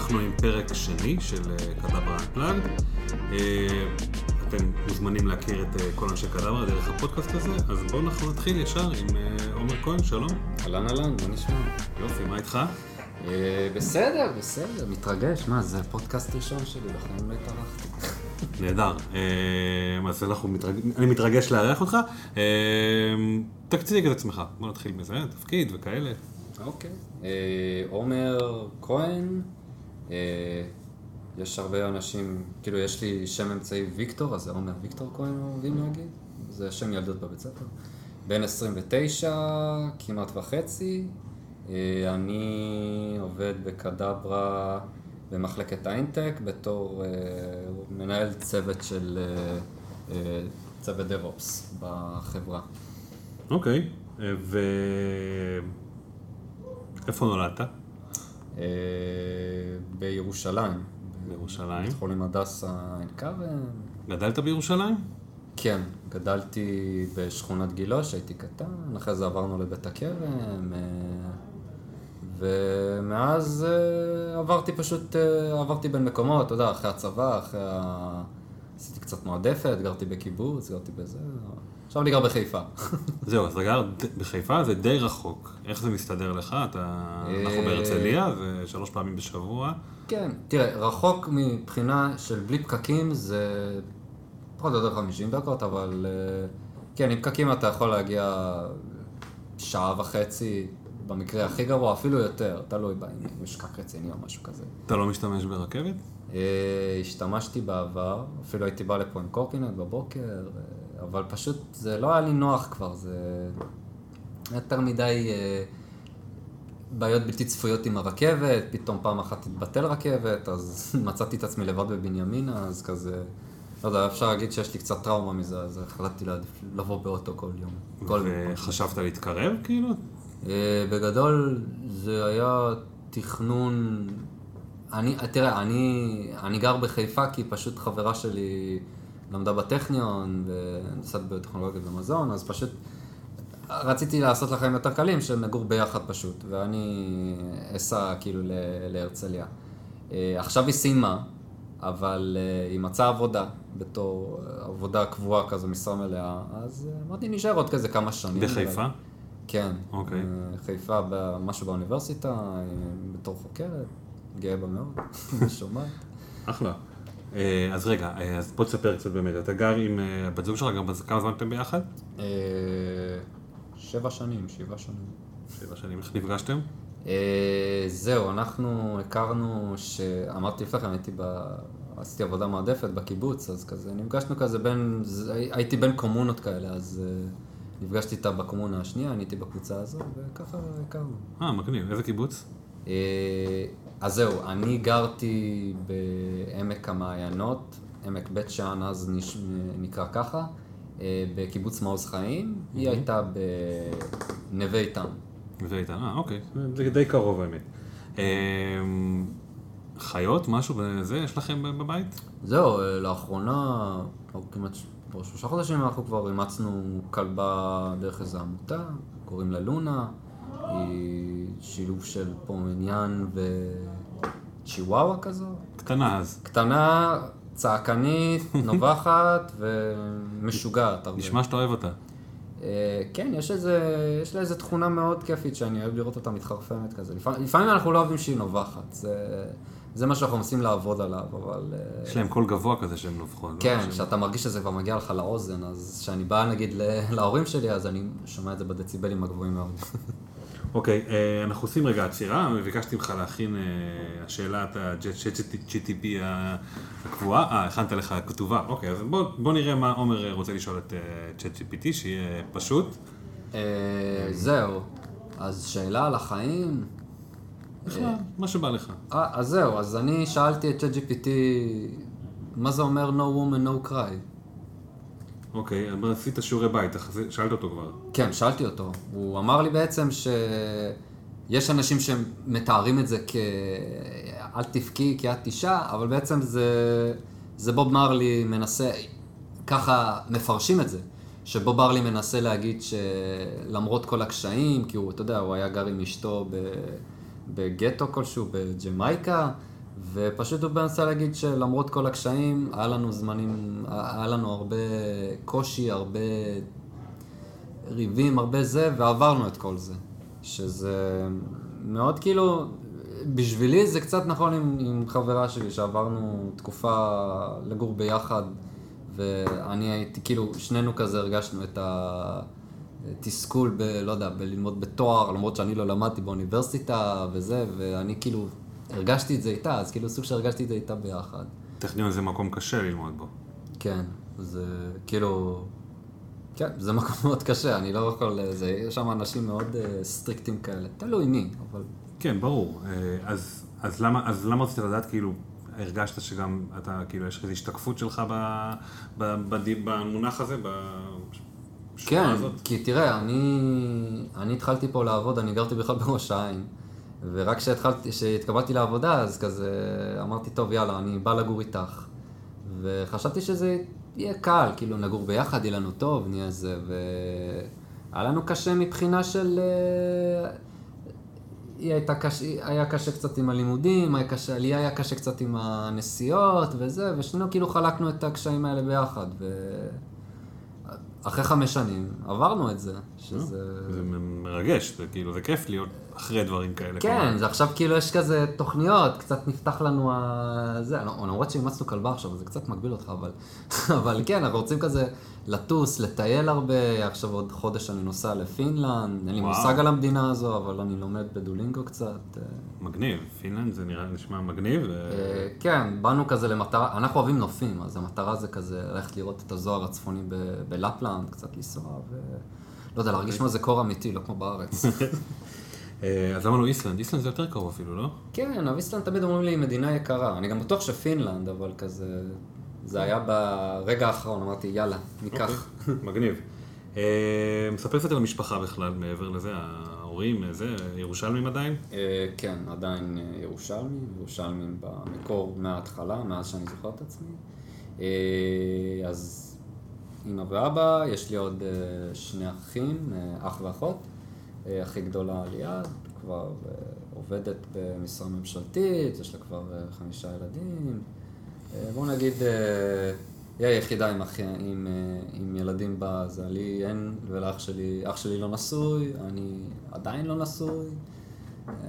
אנחנו עם פרק שני של אה, קדברה אנפלאגד. אתם מוזמנים להכיר את אה, כל אנשי קדברה דרך הפודקאסט הזה, אז בואו אנחנו נתחיל ישר עם אה, עומר כהן, שלום. אהלן אהלן, מה נשמע? יופי, מה איתך? בסדר, בסדר, מתרגש, מה, זה פודקאסט ראשון שלי, לכן לא התארחתי. נהדר. אז אנחנו מתרג... אני מתרגש לארח אותך. תציג את עצמך, בוא נתחיל מזה, תפקיד וכאלה. אוקיי. עומר כהן, יש הרבה אנשים, כאילו יש לי שם אמצעי ויקטור, אז זה עומר ויקטור כהן אוהבים להגיד, זה שם ילדות בבית ספר. בן 29, כמעט וחצי, אני עובד בקדברה במחלקת האינטק בתור מנהל צוות של צוות דב-אופס בחברה. אוקיי, ו... איפה נולדת? בירושלים. בירושלים. בית חולים הדסה עין כרם. גדלת בירושלים? כן, גדלתי בשכונת גילה שהייתי קטן, אחרי זה עברנו לבית הכרם, ומאז עברתי פשוט, עברתי בין מקומות, אתה יודע, אחרי הצבא, אחרי ה... עשיתי קצת מועדפת, גרתי בקיבוץ, גרתי בזה, עכשיו אני גר בחיפה. זהו, אז אתה גר בחיפה, זה די רחוק. איך זה מסתדר לך? אתה... אנחנו בהרצליה, זה שלוש פעמים בשבוע. כן, תראה, רחוק מבחינה של בלי פקקים זה פחות או יותר 50 דקות, אבל כן, עם פקקים אתה יכול להגיע שעה וחצי, במקרה הכי גרוע, אפילו יותר, תלוי אם יש פקק רציני או משהו כזה. אתה לא משתמש ברכבת? השתמשתי בעבר, אפילו הייתי בא לפה עם קורקינט בבוקר, אבל פשוט זה לא היה לי נוח כבר, זה יותר מדי בעיות בלתי צפויות עם הרכבת, פתאום פעם אחת התבטל רכבת, אז מצאתי את עצמי לבד בבנימינה, אז כזה, לא יודע, אפשר להגיד שיש לי קצת טראומה מזה, אז החלטתי לבוא באוטו כל יום. וחשבת להתקרב כאילו? בגדול זה היה תכנון, אני, תראה, אני, אני גר בחיפה כי פשוט חברה שלי למדה בטכניון ונוסעת בטכנולוגיה ומזון, אז פשוט רציתי לעשות לחיים יותר קלים, שנגור ביחד פשוט, ואני אסע כאילו להרצליה. עכשיו היא סיימה, אבל היא מצאה עבודה בתור עבודה קבועה כזו, משרה מלאה, אז אמרתי, נשאר עוד כזה כמה שנים. בחיפה? כן. אוקיי. חיפה, משהו באוניברסיטה, בתור חוקרת, גאה בה מאוד, שומעת. אחלה. אז רגע, אז בוא תספר קצת באמת, אתה גר עם הבת זוג שלך, כמה זמן אתם ביחד? שבע שנים, שבעה שנים. שבע שנים, איך נפגשתם? זהו, אנחנו הכרנו, שאמרתי לפניכם, הייתי ב... עשיתי עבודה מועדפת בקיבוץ, אז כזה, נפגשנו כזה בין, הייתי בין קומונות כאלה, אז נפגשתי איתה בקומונה השנייה, אני הייתי בקבוצה הזו, וככה הכרנו. אה, מגניב, איזה קיבוץ? אז זהו, אני גרתי בעמק המעיינות, עמק בית שאן אז נקרא ככה, בקיבוץ מעוז חיים, היא הייתה בנווה איתן. נווה איתן, אה, אוקיי, זה די קרוב האמת. חיות, משהו בזה יש לכם בבית? זהו, לאחרונה, כמעט שלושה חודשים אנחנו כבר אימצנו כלבה דרך איזו עמותה, קוראים לה לונה. היא שילוב של פומניאן וצ'יוואווה כזו. קטנה אז. קטנה, צעקנית, נובחת ומשוגעת. נשמע שאתה אוהב אותה. כן, יש, איזה, יש לה איזו תכונה מאוד כיפית שאני אוהב לראות אותה מתחרפנת כזה. לפעמים אנחנו לא אוהבים שהיא נובחת, זה, זה מה שאנחנו מנסים לעבוד עליו, אבל... יש להם קול גבוה כזה שהן נובחות. כן, כשאתה מרגיש שזה כבר מגיע לך לאוזן, אז כשאני בא נגיד להורים שלי, אז אני שומע את זה בדציבלים הגבוהים מאוד. אוקיי, אנחנו עושים רגע עצירה, ביקשתי ממך להכין השאלת ה-GTP הקבועה, אה, הכנת לך כתובה, אוקיי, אז בוא נראה מה עומר רוצה לשאול את ChatGPT, שיהיה פשוט. זהו, אז שאלה על החיים. בכלל, מה שבא לך. אה, אז זהו, אז אני שאלתי את ChatGPT, מה זה אומר no woman no cry? אוקיי, אבל עשית שיעורי בית, שאלת אותו כבר. כן, שאלתי אותו. הוא אמר לי בעצם שיש אנשים שמתארים את זה כ... אל תבכי כי את אישה, אבל בעצם זה, זה בוב מרלי מנסה, ככה מפרשים את זה, שבוב מרלי מנסה להגיד שלמרות כל הקשיים, כי הוא, אתה יודע, הוא היה גר עם אשתו בגטו כלשהו, בג'מייקה, ופשוט הוא מנסה להגיד שלמרות כל הקשיים, היה לנו זמנים, היה לנו הרבה קושי, הרבה ריבים, הרבה זה, ועברנו את כל זה. שזה מאוד כאילו, בשבילי זה קצת נכון עם, עם חברה שלי, שעברנו תקופה לגור ביחד, ואני הייתי, כאילו, שנינו כזה הרגשנו את התסכול ב... לא יודע, בללמוד בתואר, למרות שאני לא למדתי באוניברסיטה וזה, ואני כאילו הרגשתי את זה איתה, אז כאילו סוג שהרגשתי את זה איתה ביחד. טכניון זה מקום קשה ללמוד בו. כן, זה כאילו... כן, זה מקום מאוד קשה, אני לא יכול... זה, יש שם אנשים מאוד uh, סטריקטים כאלה, תלוי מי, אבל... כן, ברור. אה, אז, אז, למה, אז למה רצית לדעת, כאילו, הרגשת שגם אתה, כאילו, יש איזו השתקפות שלך ב, ב, ב, במונח הזה, בשורה כן, הזאת? כי תראה, אני, אני התחלתי פה לעבוד, אני גרתי בכלל בראש העין, ורק כשהתקבלתי לעבודה, אז כזה אמרתי, טוב, יאללה, אני בא לגור איתך. וחשבתי שזה יהיה קל, כאילו נגור ביחד, יהיה לנו טוב, נהיה זה, והיה לנו קשה מבחינה של... אה, היא הייתה קשה, היה קשה קצת עם הלימודים, היה קשה, לי היה קשה קצת עם הנסיעות וזה, ושנינו כאילו חלקנו את הקשיים האלה ביחד. ואחרי חמש שנים עברנו את זה, שזה... זה מרגש, זה כאילו, זה כיף להיות אחרי דברים כאלה. כן, זה עכשיו כאילו יש כזה תוכניות, קצת נפתח לנו ה... זה, לא, למרות שאימצנו כלבה עכשיו, זה קצת מגביל אותך, אבל... אבל כן, אנחנו רוצים כזה לטוס, לטייל הרבה, עכשיו עוד חודש אני נוסע לפינלנד, אין לי וואו. מושג על המדינה הזו, אבל אני לומד בדולינגו קצת. אה, מגניב, פינלנד זה נראה, נשמע מגניב. ו- אה, כן, באנו כזה למטרה, אנחנו אוהבים נופים, אז המטרה זה כזה ללכת לראות את הזוהר הצפוני בלפלנד, קצת לנסוע, ו... לא יודע, להרגיש מה זה קור אמיתי, לא כמו בארץ. אה, אז אמרנו איסלנד, איסלנד זה יותר קרוב אפילו, לא? כן, אבל איסלנד תמיד אומרים לי, מדינה יקרה. אני גם בטוח שפינלנד, אבל כזה... זה היה ברגע האחרון, אמרתי, יאללה, ניקח. אוקיי, מגניב. אה, מספר קצת על המשפחה בכלל, מעבר לזה, ההורים, אה, זה, ירושלמים עדיין? אה, כן, עדיין ירושלמים, ירושלמים במקור מההתחלה, מאז שאני זוכר את עצמי. אה, אז אמא ואבא, יש לי עוד אה, שני אחים, אה, אח ואחות. אה, הכי גדולה ליעד, כבר אה, עובדת במשרה ממשלתית, יש לה כבר אה, חמישה ילדים. בואו נגיד, היא היחידה עם, אחי, עם, עם ילדים בה, זה לי אין, ולאח שלי, אח שלי לא נשוי, אני עדיין לא נשוי.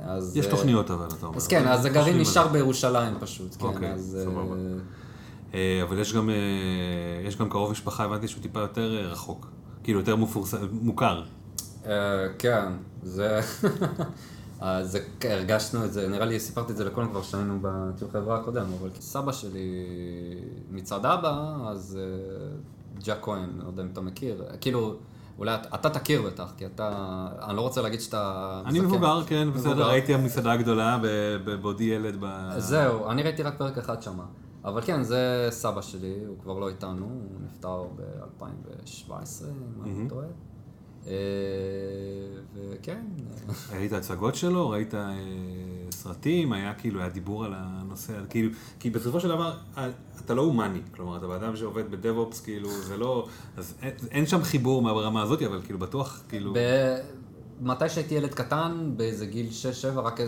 אז... יש אה, תוכניות אבל, אתה אומר. אז כן, אז הגרעין נשאר. בירושלים פשוט, כן, אוקיי, אז... סבבה. אבל יש גם, אה, יש גם קרוב משפחה, הבנתי שהוא טיפה יותר רחוק. כאילו, יותר מפורסם, מוכר. אה, כן, זה... אז כן, הרגשנו את זה, נראה לי סיפרתי את זה לכולם כבר שהיינו בטיול חברה הקודם, אבל סבא שלי מצד אבא, אז אה, ג'ק כהן, לא יודע אם אתה מכיר, כאילו, אולי אתה- תכיר בטח, כי אתה, אני לא רוצה להגיד שאתה... אני. מבוגר, כן, בסדר. ראיתי המסעדה הגדולה ב- ב- בעודי ילד ב... זהו, אני ראיתי רק פרק אחד שמה. אבל כן, זה סבא שלי, הוא כבר לא איתנו, הוא נפטר ב-2017, אם אני לא טועה. אה, אה, ראית הצגות שלו, ראית אה, סרטים, היה כאילו, היה דיבור על הנושא, כאילו, כי בסופו של דבר, אה, אתה לא הומני, כלומר, אתה בן אדם שעובד בדב-אופס, כאילו, זה לא, אז אין, אין שם חיבור ברמה הזאת, אבל כאילו, בטוח, כאילו, ב- מתי שהייתי ילד קטן, באיזה גיל 6-7, רק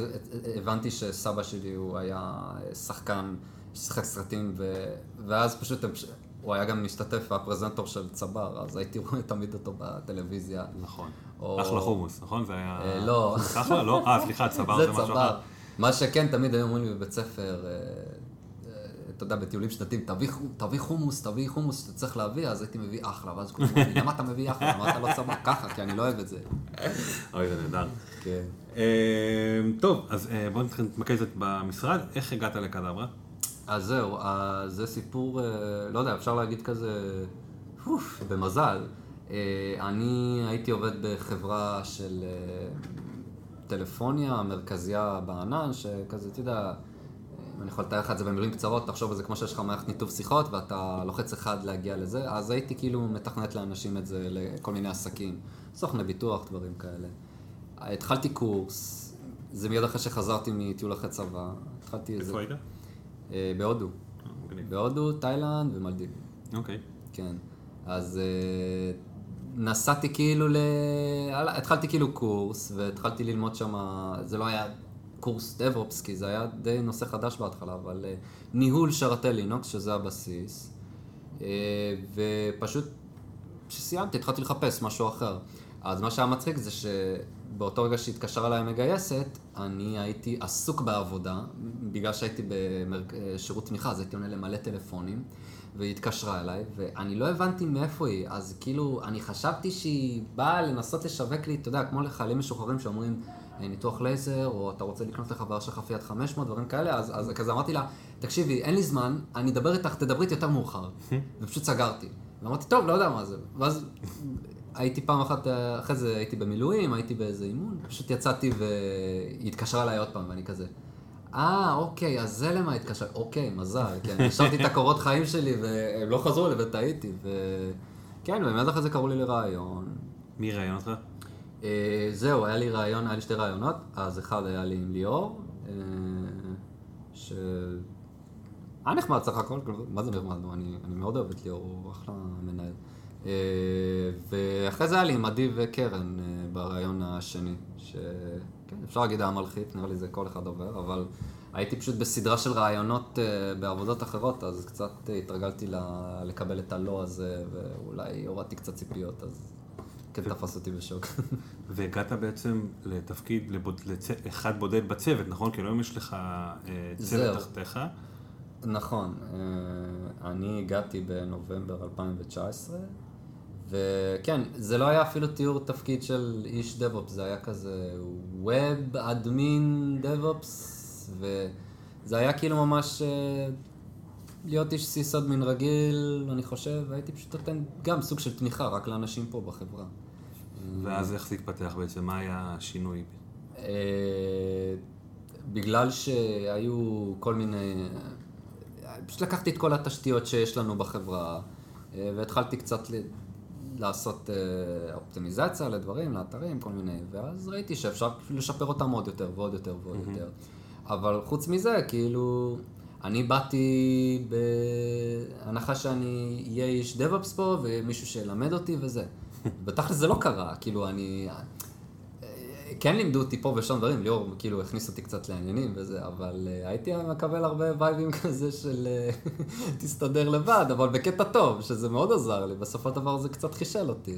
הבנתי שסבא שלי הוא היה שחקן, שיחק סרטים, ו... ואז פשוט הוא היה גם משתתף והפרזנטור של צבר, אז הייתי רואה תמיד אותו בטלוויזיה. נכון. או- אחלה חומוס, נכון? זה היה... אה, לא. אחלה? לא? אה, סליחה, צבר זה זה משהו אחר. מה שכן, תמיד היו אומרים לי בבית ספר, אה, אה, אתה יודע, בטיולים שנתיים, תביא, חו- תביא חומוס, תביא חומוס שאתה צריך להביא, אז הייתי מביא אחלה, ואז כולם אומרים למה אתה מביא אחלה? למה אתה לא צבא? ככה, כי אני לא אוהב את זה. אוי, זה נהדר. כן. אה, טוב, אז בואו נתמקד קצת במשרד. איך הגעת לקדברה? אז זהו, זה סיפור, לא יודע, אפשר להגיד כזה, במזל. אה, אני הייתי עובד בחברה של אה, טלפוניה, מרכזייה בענן, שכזה, אתה יודע, אם אני יכול לתאר לך את זה במילים קצרות, תחשוב על זה כמו שיש לך מערכת ניתוב שיחות ואתה לוחץ אחד להגיע לזה, אז הייתי כאילו מתכנת לאנשים את זה לכל מיני עסקים, סוכני ביטוח, דברים כאלה. התחלתי קורס, זה מיד אחרי שחזרתי מטיול אחרי צבא, התחלתי איזה... איפה היית? אה, בהודו. בהודו, תאילנד ומלדיבים. אוקיי. כן. אז נסעתי כאילו ל... התחלתי כאילו קורס, והתחלתי ללמוד שם, זה לא היה קורס DevOps, כי זה היה די נושא חדש בהתחלה, אבל אה, ניהול שרתי לינוקס, שזה הבסיס, אה, ופשוט כשסיימתי התחלתי לחפש משהו אחר. אז מה שהיה מצחיק זה שבאותו רגע שהתקשרה אליי המגייסת, אני הייתי עסוק בעבודה, בגלל שהייתי בשירות תמיכה, אז הייתי עונה למלא טלפונים, והיא התקשרה אליי, ואני לא הבנתי מאיפה היא, אז כאילו, אני חשבתי שהיא באה לנסות לשווק לי, אתה יודע, כמו לחיילים משוחררים שאומרים, "אה, ניתוח לייזר, או אתה רוצה לקנות לחבר שלך פיאט 500, דברים כאלה, אז, אז כזה אמרתי לה, תקשיבי, אין לי זמן, אני אדבר איתך, תדברי איתי יותר מאוחר. ופשוט סגרתי. ואמרתי, טוב, לא יודע מה זה. ואז הייתי פעם אחת, אה, אחרי זה הייתי במילואים, הייתי באיזה אימון, פשוט יצאתי והיא התקשרה אליי עוד פעם, ואני כזה, אה, אוקיי, אז זה למה התקשר, אוקיי, מזל, כן, השארתי את הקורות חיים שלי והם לא חזרו אליי וטעיתי, וכן, ומיד אחרי זה קראו לי לראיון. מי ראיין אותך? אה, זהו, היה לי ראיון, היה לי שתי ראיונות, אז אחד היה לי עם ליאור, אה, ש... היה נחמד סך הכל, כאילו, מה זה נחמד? אני, אני מאוד אוהב את ליאור, הוא אחלה מנהל. אה, ואחרי זה היה לי עם עדי וקרן אה, בראיון השני, שכן, אפשר להגיד היה מלחיץ, נראה לי זה כל אחד עובר, אבל הייתי פשוט בסדרה של ראיונות אה, בעבודות אחרות, אז קצת התרגלתי לקבל את הלא הזה, ואולי הורדתי קצת ציפיות, אז כן תפס אותי בשוק. והגעת בעצם לתפקיד לבוד, לצ... אחד בודד בצוות, נכון? כאילו היום יש לך צוות. תחתיך. נכון, אני הגעתי בנובמבר 2019, וכן, זה לא היה אפילו תיאור תפקיד של איש DevOps, זה היה כזה Web Admin DevOps, וזה היה כאילו ממש אה, להיות איש סיס אדמין רגיל, אני חושב, והייתי פשוט נותן גם סוג של תמיכה רק לאנשים פה בחברה. ואז איך זה התפתח בעצם? מה היה השינוי? אה, בגלל שהיו כל מיני... פשוט לקחתי את כל התשתיות שיש לנו בחברה, אה, והתחלתי קצת. לעשות אה, אופטימיזציה לדברים, לאתרים, כל מיני, ואז ראיתי שאפשר לשפר אותם עוד יותר ועוד יותר ועוד יותר. אבל חוץ מזה, כאילו, אני באתי בהנחה שאני אהיה איש DevOps פה, ומישהו שילמד אותי וזה. בתכל'ס זה לא קרה, כאילו, אני... כן לימדו אותי פה ושם דברים, ליאור כאילו הכניס אותי קצת לעניינים וזה, אבל uh, הייתי מקבל הרבה וייבים כזה של uh, תסתדר לבד, אבל בקטע טוב, שזה מאוד עזר לי, בסופו של דבר זה קצת חישל אותי.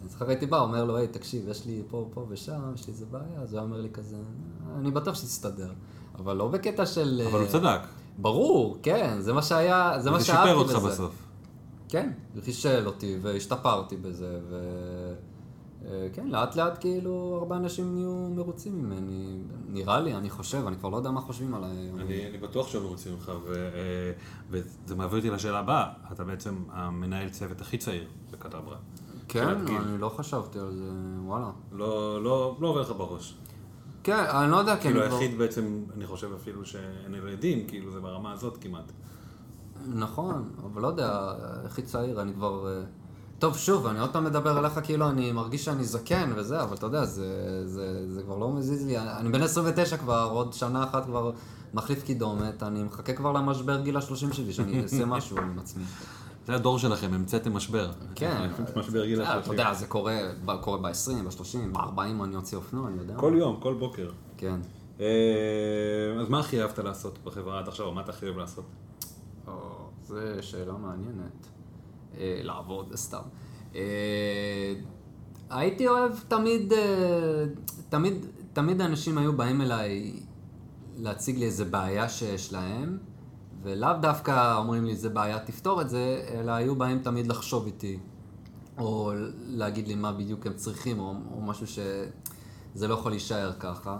אני זוכר הייתי בא, אומר לו, היי, תקשיב, יש לי פה, פה ושם, יש לי איזה בעיה, אז הוא אומר לי כזה, אני בטוח שתסתדר. אבל לא בקטע של... אבל הוא אה, צדק. ברור, כן, זה מה שהיה, זה מה זה שאהבתי שיפר בזה. אותך בסוף. כן, הוא חישל אותי והשתפרתי בזה, ו... אה, כן, לאט לאט כאילו הרבה אנשים נהיו מרוצים ממני, נראה לי, אני חושב, אני כבר לא יודע מה חושבים עליי. אני, אני בטוח שהם מרוצים ממך, ו, אה, וזה מעביר אותי לשאלה הבאה. אתה בעצם המנהל צוות הכי צעיר בקטברה. כן. אני לא חשבתי על זה, וואלה. לא, לא, לא עובר לך בראש. כן, אני לא יודע, כאילו אני כבר... היחיד בעצם, אני חושב אפילו שאין לו עדים, כאילו זה ברמה הזאת כמעט. נכון, אבל לא יודע, הכי צעיר, אני כבר... טוב, שוב, אני עוד פעם מדבר אליך כאילו אני מרגיש שאני זקן וזה, אבל אתה יודע, זה, זה, זה כבר לא מזיז לי. אני, בן 29 כבר, עוד שנה אחת כבר מחליף קידומת, אני מחכה כבר למשבר גיל ה-30 שלי, שאני אעשה משהו עם עצמי. זה הדור שלכם, המצאתם משבר. כן. משבר גיל אתה השלושים. יודע, זה קורה, קורה ב-20, ב-30, ב-40 אני אוציא אופנוע, אני יודע. כל יום, כל בוקר. כן. אה, אז מה הכי אהבת לעשות בחברה עד עכשיו, או מה אתה הכי אוהב לעשות? זו שאלה מעניינת. אה, לעבוד, סתם. אה, הייתי אוהב תמיד, אה, תמיד, תמיד אנשים היו באים אליי להציג לי איזה בעיה שיש להם, ולאו דווקא אומרים לי זה בעיה, תפתור את זה, אלא היו באים תמיד לחשוב איתי, או להגיד לי מה בדיוק הם צריכים, או, או משהו שזה לא יכול להישאר ככה.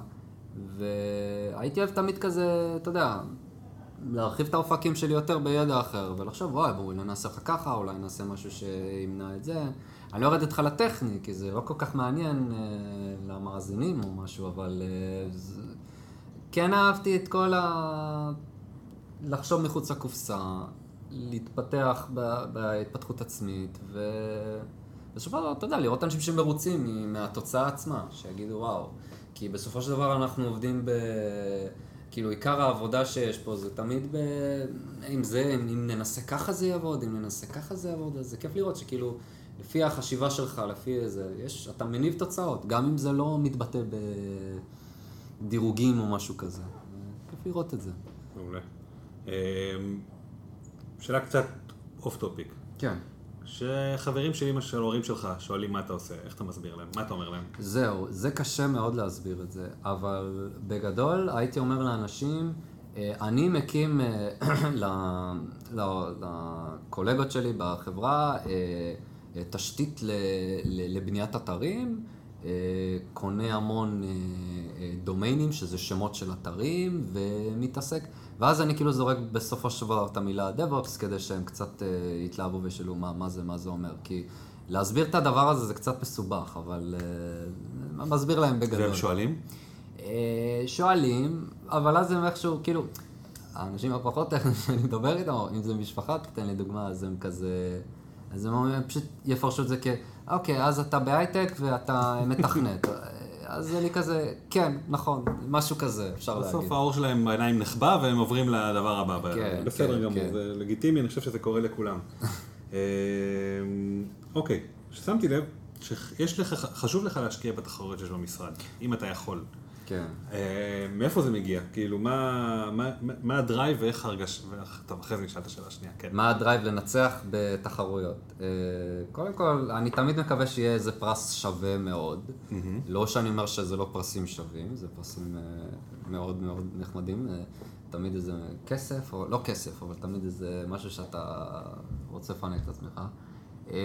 והייתי אוהב תמיד כזה, אתה יודע, להרחיב את האופקים שלי יותר בידע אחר, ולחשוב, וואי, בואו, אולי נעשה לך ככה, אולי נעשה משהו שימנע את זה. אני לא ארד איתך לטכני, כי זה לא כל כך מעניין אה, למאזינים או משהו, אבל אה, זה... כן אהבתי את כל ה... לחשוב מחוץ לקופסה, להתפתח ב... בהתפתחות עצמית, ו... בסופו של דבר, אתה יודע, לראות אנשים שמרוצים מהתוצאה עצמה, שיגידו וואו. כי בסופו של דבר אנחנו עובדים ב... כאילו, עיקר העבודה שיש פה זה תמיד ב... אם זה, אם, אם ננסה ככה זה יעבוד, אם ננסה ככה זה יעבוד, אז זה כיף לראות שכאילו, לפי החשיבה שלך, לפי איזה, יש, אתה מניב תוצאות, גם אם זה לא מתבטא ב... דירוגים או משהו כזה. כיף לראות את זה. מעולה. אה, שאלה קצת off topic. כן. שחברים של אמא של ההורים שלך שואלים מה אתה עושה, איך אתה מסביר להם, מה אתה אומר להם? זהו, זה קשה מאוד להסביר את זה, אבל בגדול הייתי אומר לאנשים, אה, אני מקים אה, לקולגות שלי בחברה אה, תשתית לבניית אתרים, קונה המון אה, אה, דומיינים, שזה שמות של אתרים, ומתעסק, ואז אני כאילו זורק בסופו של דבר את המילה DevOps, כדי שהם קצת אה, יתלהבו וישאלו מה, מה זה, מה זה אומר, כי להסביר את הדבר הזה זה קצת מסובך, אבל אה, מסביר להם בגדול. והם שואלים? אה, שואלים, אבל אז הם איכשהו, כאילו, האנשים הפחות טכניים שאני מדבר איתם, אם זה משפחה, תתן לי דוגמה, אז הם כזה, אז הם פשוט יפרשו את זה כ, אוקיי, אז אתה בהייטק ואתה מתכנת. אז אני כזה, כן, נכון, משהו כזה, אפשר להגיד. בסוף האור שלהם בעיניים נחבא והם עוברים לדבר הבא. כן, בסדר כן, גמור, כן. זה לגיטימי, אני חושב שזה קורה לכולם. אה, אוקיי, שמתי לב שיש לך, חשוב לך להשקיע בתחרויות שיש במשרד, אם אתה יכול. כן. אה, מאיפה זה מגיע? כאילו, מה, מה, מה ה drive ואיך הרגש... ואיך- טוב, אחרי זה נשאל את השאלה השנייה, כן. מה ה drive לנצח בתחרויות? אה, קודם כל, אני תמיד מקווה שיהיה איזה פרס שווה מאוד. לא שאני אומר שזה לא פרסים שווים, זה פרסים אה, מאוד מאוד נחמדים. תמיד איזה כסף, או לא כסף, אבל תמיד איזה משהו שאתה רוצה לפנק את עצמך. אה,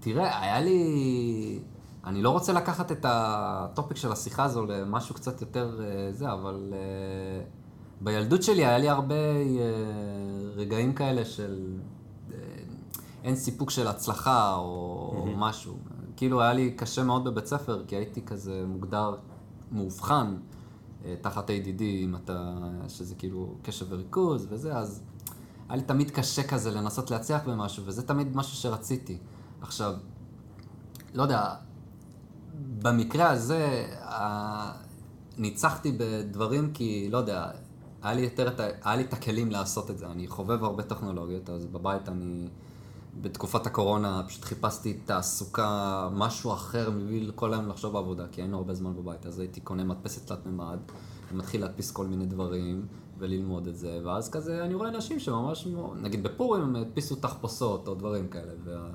תראה, היה לי... אני לא רוצה לקחת את הטופיק של השיחה הזו למשהו קצת יותר אה, זה, אבל אה, בילדות שלי היה לי הרבה אה, רגעים כאלה של אין סיפוק של הצלחה או, או משהו. כאילו היה לי קשה מאוד בבית ספר, כי הייתי כזה מוגדר, מאובחן תחת ADD, אם אתה, שזה כאילו קשב וריכוז וזה, אז היה לי תמיד קשה כזה לנסות להצליח במשהו, וזה תמיד משהו שרציתי. עכשיו, לא יודע, במקרה הזה, ניצחתי בדברים כי, לא יודע, היה לי יותר את. היה לי את הכלים לעשות את זה. אני חובב הרבה טכנולוגיות, אז בבית אני... בתקופת הקורונה פשוט חיפשתי תעסוקה, משהו אחר מבלי כל היום לחשוב בעבודה, כי היינו הרבה זמן בבית, אז הייתי קונה מדפסת תלת מימד, ומתחיל להדפיס כל מיני דברים, וללמוד את זה, ואז כזה אני רואה אנשים שממש, נגיד בפורים הם הדפיסו תחפושות או דברים כאלה, וה...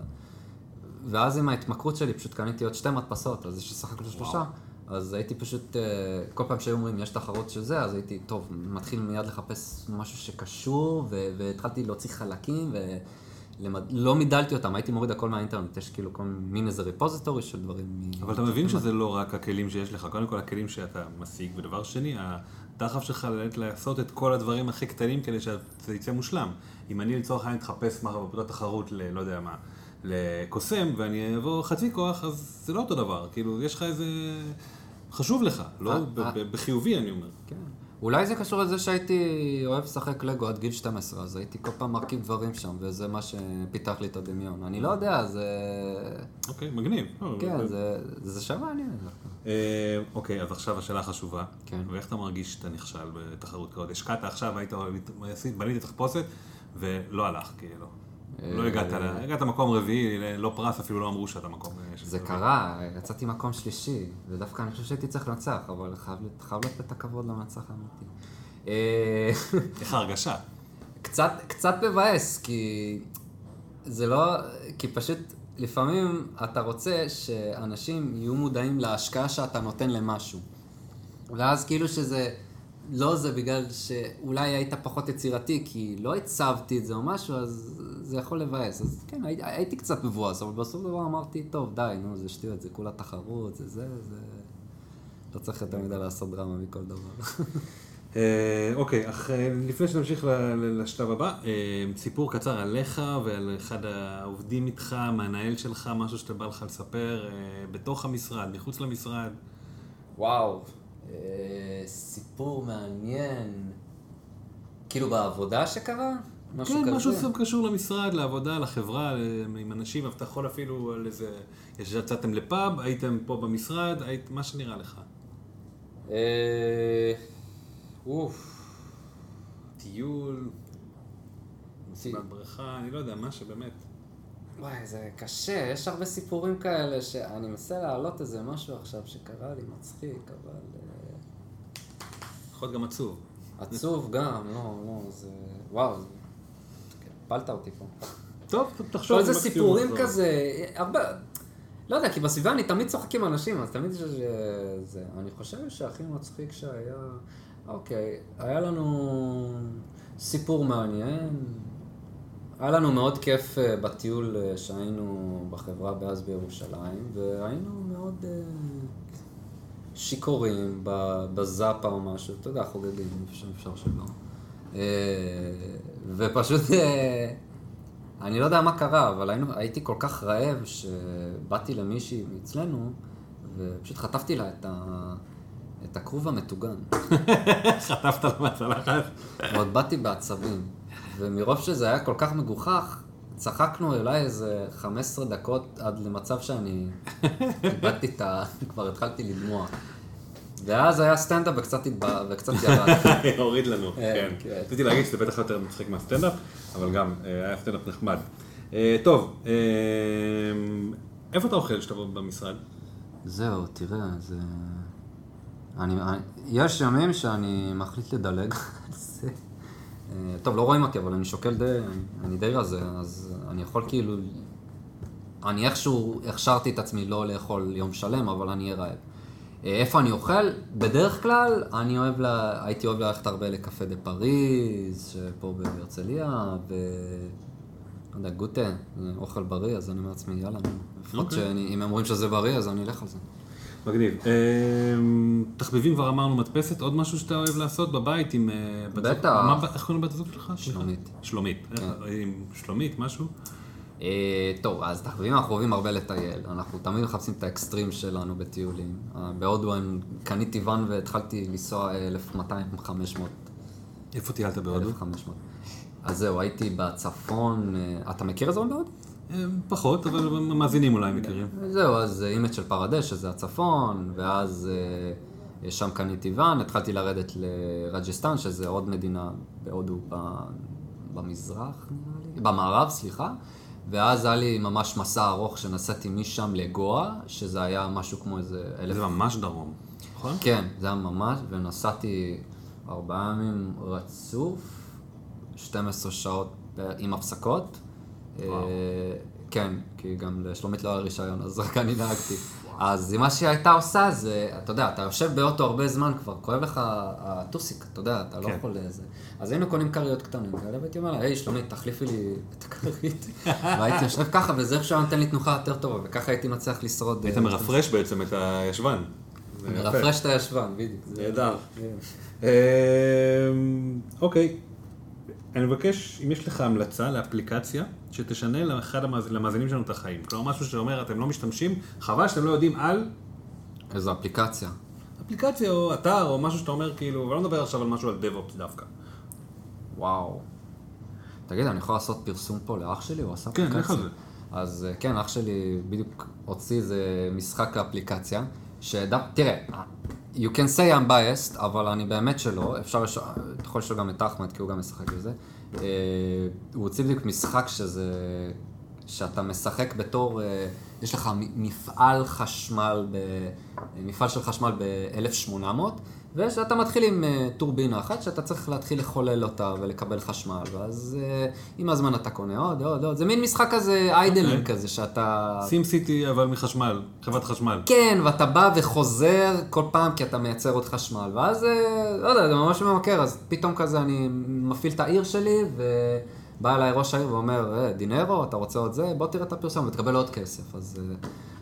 ואז עם ההתמכרות שלי פשוט קניתי עוד שתי מדפסות, אז יש לי סך הכל שלושה. אז הייתי פשוט, אה, כל פעם שהיו אומרים יש תחרות של זה, אז הייתי, טוב, מתחיל מיד לחפש משהו שקשור, ו- והתחלתי להוציא חלקים, ולא מידלתי אותם, הייתי מוריד הכל מהאינטרנט, יש כאילו כל מין איזה ריפוזיטורי של דברים. אבל אתה מבין שזה לא רק הכלים שיש לך, קודם כל הכלים שאתה משיג, ודבר שני, הדחף שלך באמת לעשות את כל הדברים הכי קטנים כדי שזה יצא מושלם. אם אני לצורך העניין אתחפש מחר בפתיחת תחרות ל... לא יודע מה, לקוסם, ואני אבוא חצי כוח, אז זה לא אותו דבר. כאילו, יש לך איזה... חשוב לך, לא אה, אה. בחיובי אני אומר. כן. אולי זה קשור לזה שהייתי אוהב לשחק לגו עד גיל 12, אז הייתי כל פעם מרכיב דברים שם, וזה מה שפיתח לי את הדמיון. אני לא יודע, זה... אוקיי, מגניב. לא, כן, ב- זה, זה שווה מעניין. אה, אוקיי, אז עכשיו השאלה החשובה. כן. ואיך אתה מרגיש שאתה נכשל בתחרות כזאת? השקעת עכשיו, היית, בנית תחפושת, ולא הלך, כאילו. לא הגעת, ל- הגעת מקום רביעי, לא פרס, אפילו לא אמרו שאתה מקום... אה, זה רביעי. קרה, יצאתי מקום שלישי, ודווקא אני חושב שהייתי צריך לנצח, אבל חייב, חייב לתת את הכבוד למנצח האמיתי. אה, איך ההרגשה? קצת, קצת מבאס, כי זה לא, כי פשוט לפעמים אתה רוצה שאנשים יהיו מודעים להשקעה שאתה נותן למשהו. ואז כאילו שזה, לא זה בגלל שאולי היית פחות יצירתי, כי לא הצבתי את זה או משהו, אז זה יכול לבאס. אז כן, הייתי, הייתי קצת מבואס, אבל בסוף דבר אמרתי, טוב, די, נו, זה שטויות, זה כולה תחרות, זה זה, זה... לא צריך יותר מדי לעשות דרמה מכל דבר. אה, אוקיי, אך אה, לפני שנמשיך ל- ל- לשלב הבא, אה, סיפור קצר עליך ועל אחד העובדים איתך, המנהל שלך, משהו שאתה בא לך לספר, בתוך המשרד, מחוץ למשרד. וואו, סיפור מעניין. כאילו בעבודה שקרה? משהו כן, כזה? משהו סוג קשור למשרד, לעבודה, לחברה, עם אנשים, אתה יכול אפילו על איזה... יצאתם לפאב, הייתם פה במשרד, היית, מה שנראה לך. אה, אוף. טיול, טיול. בבריכה, אני לא יודע, מה שבאמת. וואי, זה קשה, יש הרבה סיפורים כאלה שאני מנסה להעלות איזה משהו עכשיו שקרה לי מצחיק, אבל... יכול להיות גם עצוב. עצוב גם, לא, לא, זה... וואו, זה- הפלת אותי פה. טוב, תחשוב. כל זה סיפורים. כזה, הרבה... לא יודע, כי בסביבה אני תמיד צוחק עם אנשים, אז תמיד יש איזה... זה. אני חושב שהכי מצחיק שהיה... אוקיי, היה לנו סיפור מעניין. היה לנו מאוד כיף אה, בטיול אה, שהיינו בחברה באז בירושלים, והיינו מאוד אה, שיכורים בזאפה או משהו, אתה יודע, חוגגים, אפשר, אפשר שלא. אה, ופשוט, אה, אני לא יודע מה קרה, אבל היינו, הייתי כל כך רעב שבאתי למישהי מאצלנו, ופשוט חטפתי לה את, ה, את הכרוב המטוגן. חטפת לה מהצלחת. ועוד באתי בעצבים. ומרוב שזה היה כל כך מגוחך, צחקנו אולי איזה 15 דקות עד למצב שאני איבדתי את ה... כבר התחלתי לדמוע. ואז היה סטנדאפ וקצת, התבא... וקצת ירד. הוריד לנו, כן, כן. כן. רציתי להגיד שזה בטח יותר מצחיק מהסטנדאפ, אבל גם אה, היה סטנדאפ נחמד. אה, טוב, אה, איפה אתה אוכל כשאתה במשרד? זהו, תראה, זה... אני, אני, יש ימים שאני מחליט לדלג על זה. אה, טוב, לא רואים אותי, אבל אני שוקל די, אני די רזה, אז אני יכול כאילו... אני איכשהו הכשרתי את עצמי לא לאכול יום שלם, אבל אני אהיה רעב. אה, איפה אני אוכל? בדרך כלל, אני אוהב, לה, הייתי אוהב ללכת הרבה לקפה דה פריז, שפה בהרצליה, ו... לא יודע, גוטה, זה אוכל בריא, אז אני אומר לעצמי, יאללה. לפחות אוקיי. שאני- אם הם אומרים שזה בריא, אז אני אלך על זה. מגניב. אה, תחביבים כבר אמרנו מדפסת, עוד משהו שאתה אוהב לעשות בבית עם... אה, בטח. איך קוראים לבת הזוג שלך? שלומית. שלומית. כן. אה, עם שלומית, משהו? טוב, אז תחביבים אנחנו אוהבים הרבה לטייל. אנחנו תמיד מחפשים את האקסטרים שלנו בטיולים. בהודו קניתי ואן והתחלתי לנסוע 1,200-500. איפה טיילת בהודו? 1,500. אז זהו, הייתי בצפון. אתה מכיר אזור בהודו? אה, פחות, אבל המאזינים אולי מכירים. זהו, אז אה, הימאצ'ל פרדש, שזה הצפון, ואז אה, שם קניתי ואן, התחלתי לרדת לרג'סטאן, שזה עוד מדינה בהודו במזרח, במערב, סליחה. ואז היה לי ממש מסע ארוך שנסעתי משם לגואה, שזה היה משהו כמו איזה אלף... זה ממש דרום, נכון? כן, זה היה ממש, ונסעתי ארבעה ימים רצוף, 12 שעות עם הפסקות. אה, כן, כי גם לשלומית לא היה רישיון, אז רק אני נהגתי. אז מה שהיא הייתה עושה זה, אתה יודע, אתה יושב באוטו הרבה זמן כבר, כואב לך הטוסיק, אתה יודע, אתה לא כן. יכול לזה. אז היינו קונים כריות קטנים כאלה, והייתי אומר לה, היי, שלומית, תחליפי לי את הכרית. והייתי יושב ככה, וזה איכשהו נותן לי תנוחה יותר טובה, וככה הייתי מצליח לשרוד. היית אה, מרפרש בעצם את הישבן. מרפרש את הישבן, בדיוק. נהדר. כן. אוקיי, אני מבקש, אם יש לך המלצה לאפליקציה שתשנה לאחד המאז- למאזינים שלנו את החיים. כלומר, משהו שאומר, אתם לא משתמשים, חבל שאתם לא יודעים על איזו אפליקציה. אפליקציה או אתר או משהו שאתה אומר, כאילו, ואני לא מדבר עכשיו על משהו על DevOps דווקא. וואו. תגיד, אני יכול לעשות פרסום פה לאח שלי? הוא עשה כן, אפליקציה? לך על זה. אז אה, כן, אח שלי בדיוק הוציא איזה משחק לאפליקציה, שדו... תראה, you can say I'm biased, אבל אני באמת שלא, אפשר לשאול, אתה יכול לשאול גם את אחמד, כי הוא גם משחק בזה. אה, הוא הוציא בדיוק משחק שזה, שאתה משחק בתור, אה, יש לך מפעל חשמל, ב, מפעל של חשמל ב-1800, ושאתה מתחיל עם אה, טורבינה אחת, שאתה צריך להתחיל לחולל אותה ולקבל חשמל, ואז אה, עם הזמן אתה קונה עוד, עוד, עוד, זה מין משחק כזה idling אוקיי. כזה, שאתה... סים סיטי אבל מחשמל, חברת חשמל. כן, ואתה בא וחוזר כל פעם כי אתה מייצר עוד חשמל, ואז, אה, לא יודע, זה ממש ממכר, אז פתאום כזה אני מפעיל את העיר שלי, ובא אליי ראש העיר ואומר, דינרו, אתה רוצה עוד זה? בוא תראה את הפרסום ותקבל עוד כסף. אז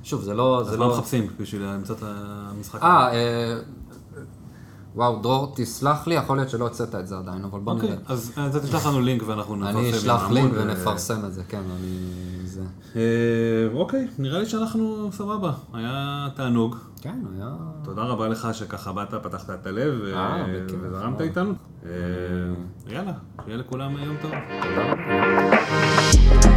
שוב, זה לא... אז זה מה לא... מחפשים בשביל למצוא את המשחק? אה, וואו, דרור, תסלח לי, יכול להיות שלא הוצאת את זה עדיין, אבל בוא אוקיי, נראה. אז אתה תשלח לנו לינק ואנחנו נפרסם. אני אשלח לינק ו- ונפרסם את זה, כן, אני... זה... אה, אוקיי, נראה לי שאנחנו סבבה. היה תענוג. כן, היה... תודה רבה לך שככה באת, פתחת את הלב ו- אה. וזרמת אה. איתנו. אה, יאללה, שיהיה לכולם יום טוב. תודה רבה.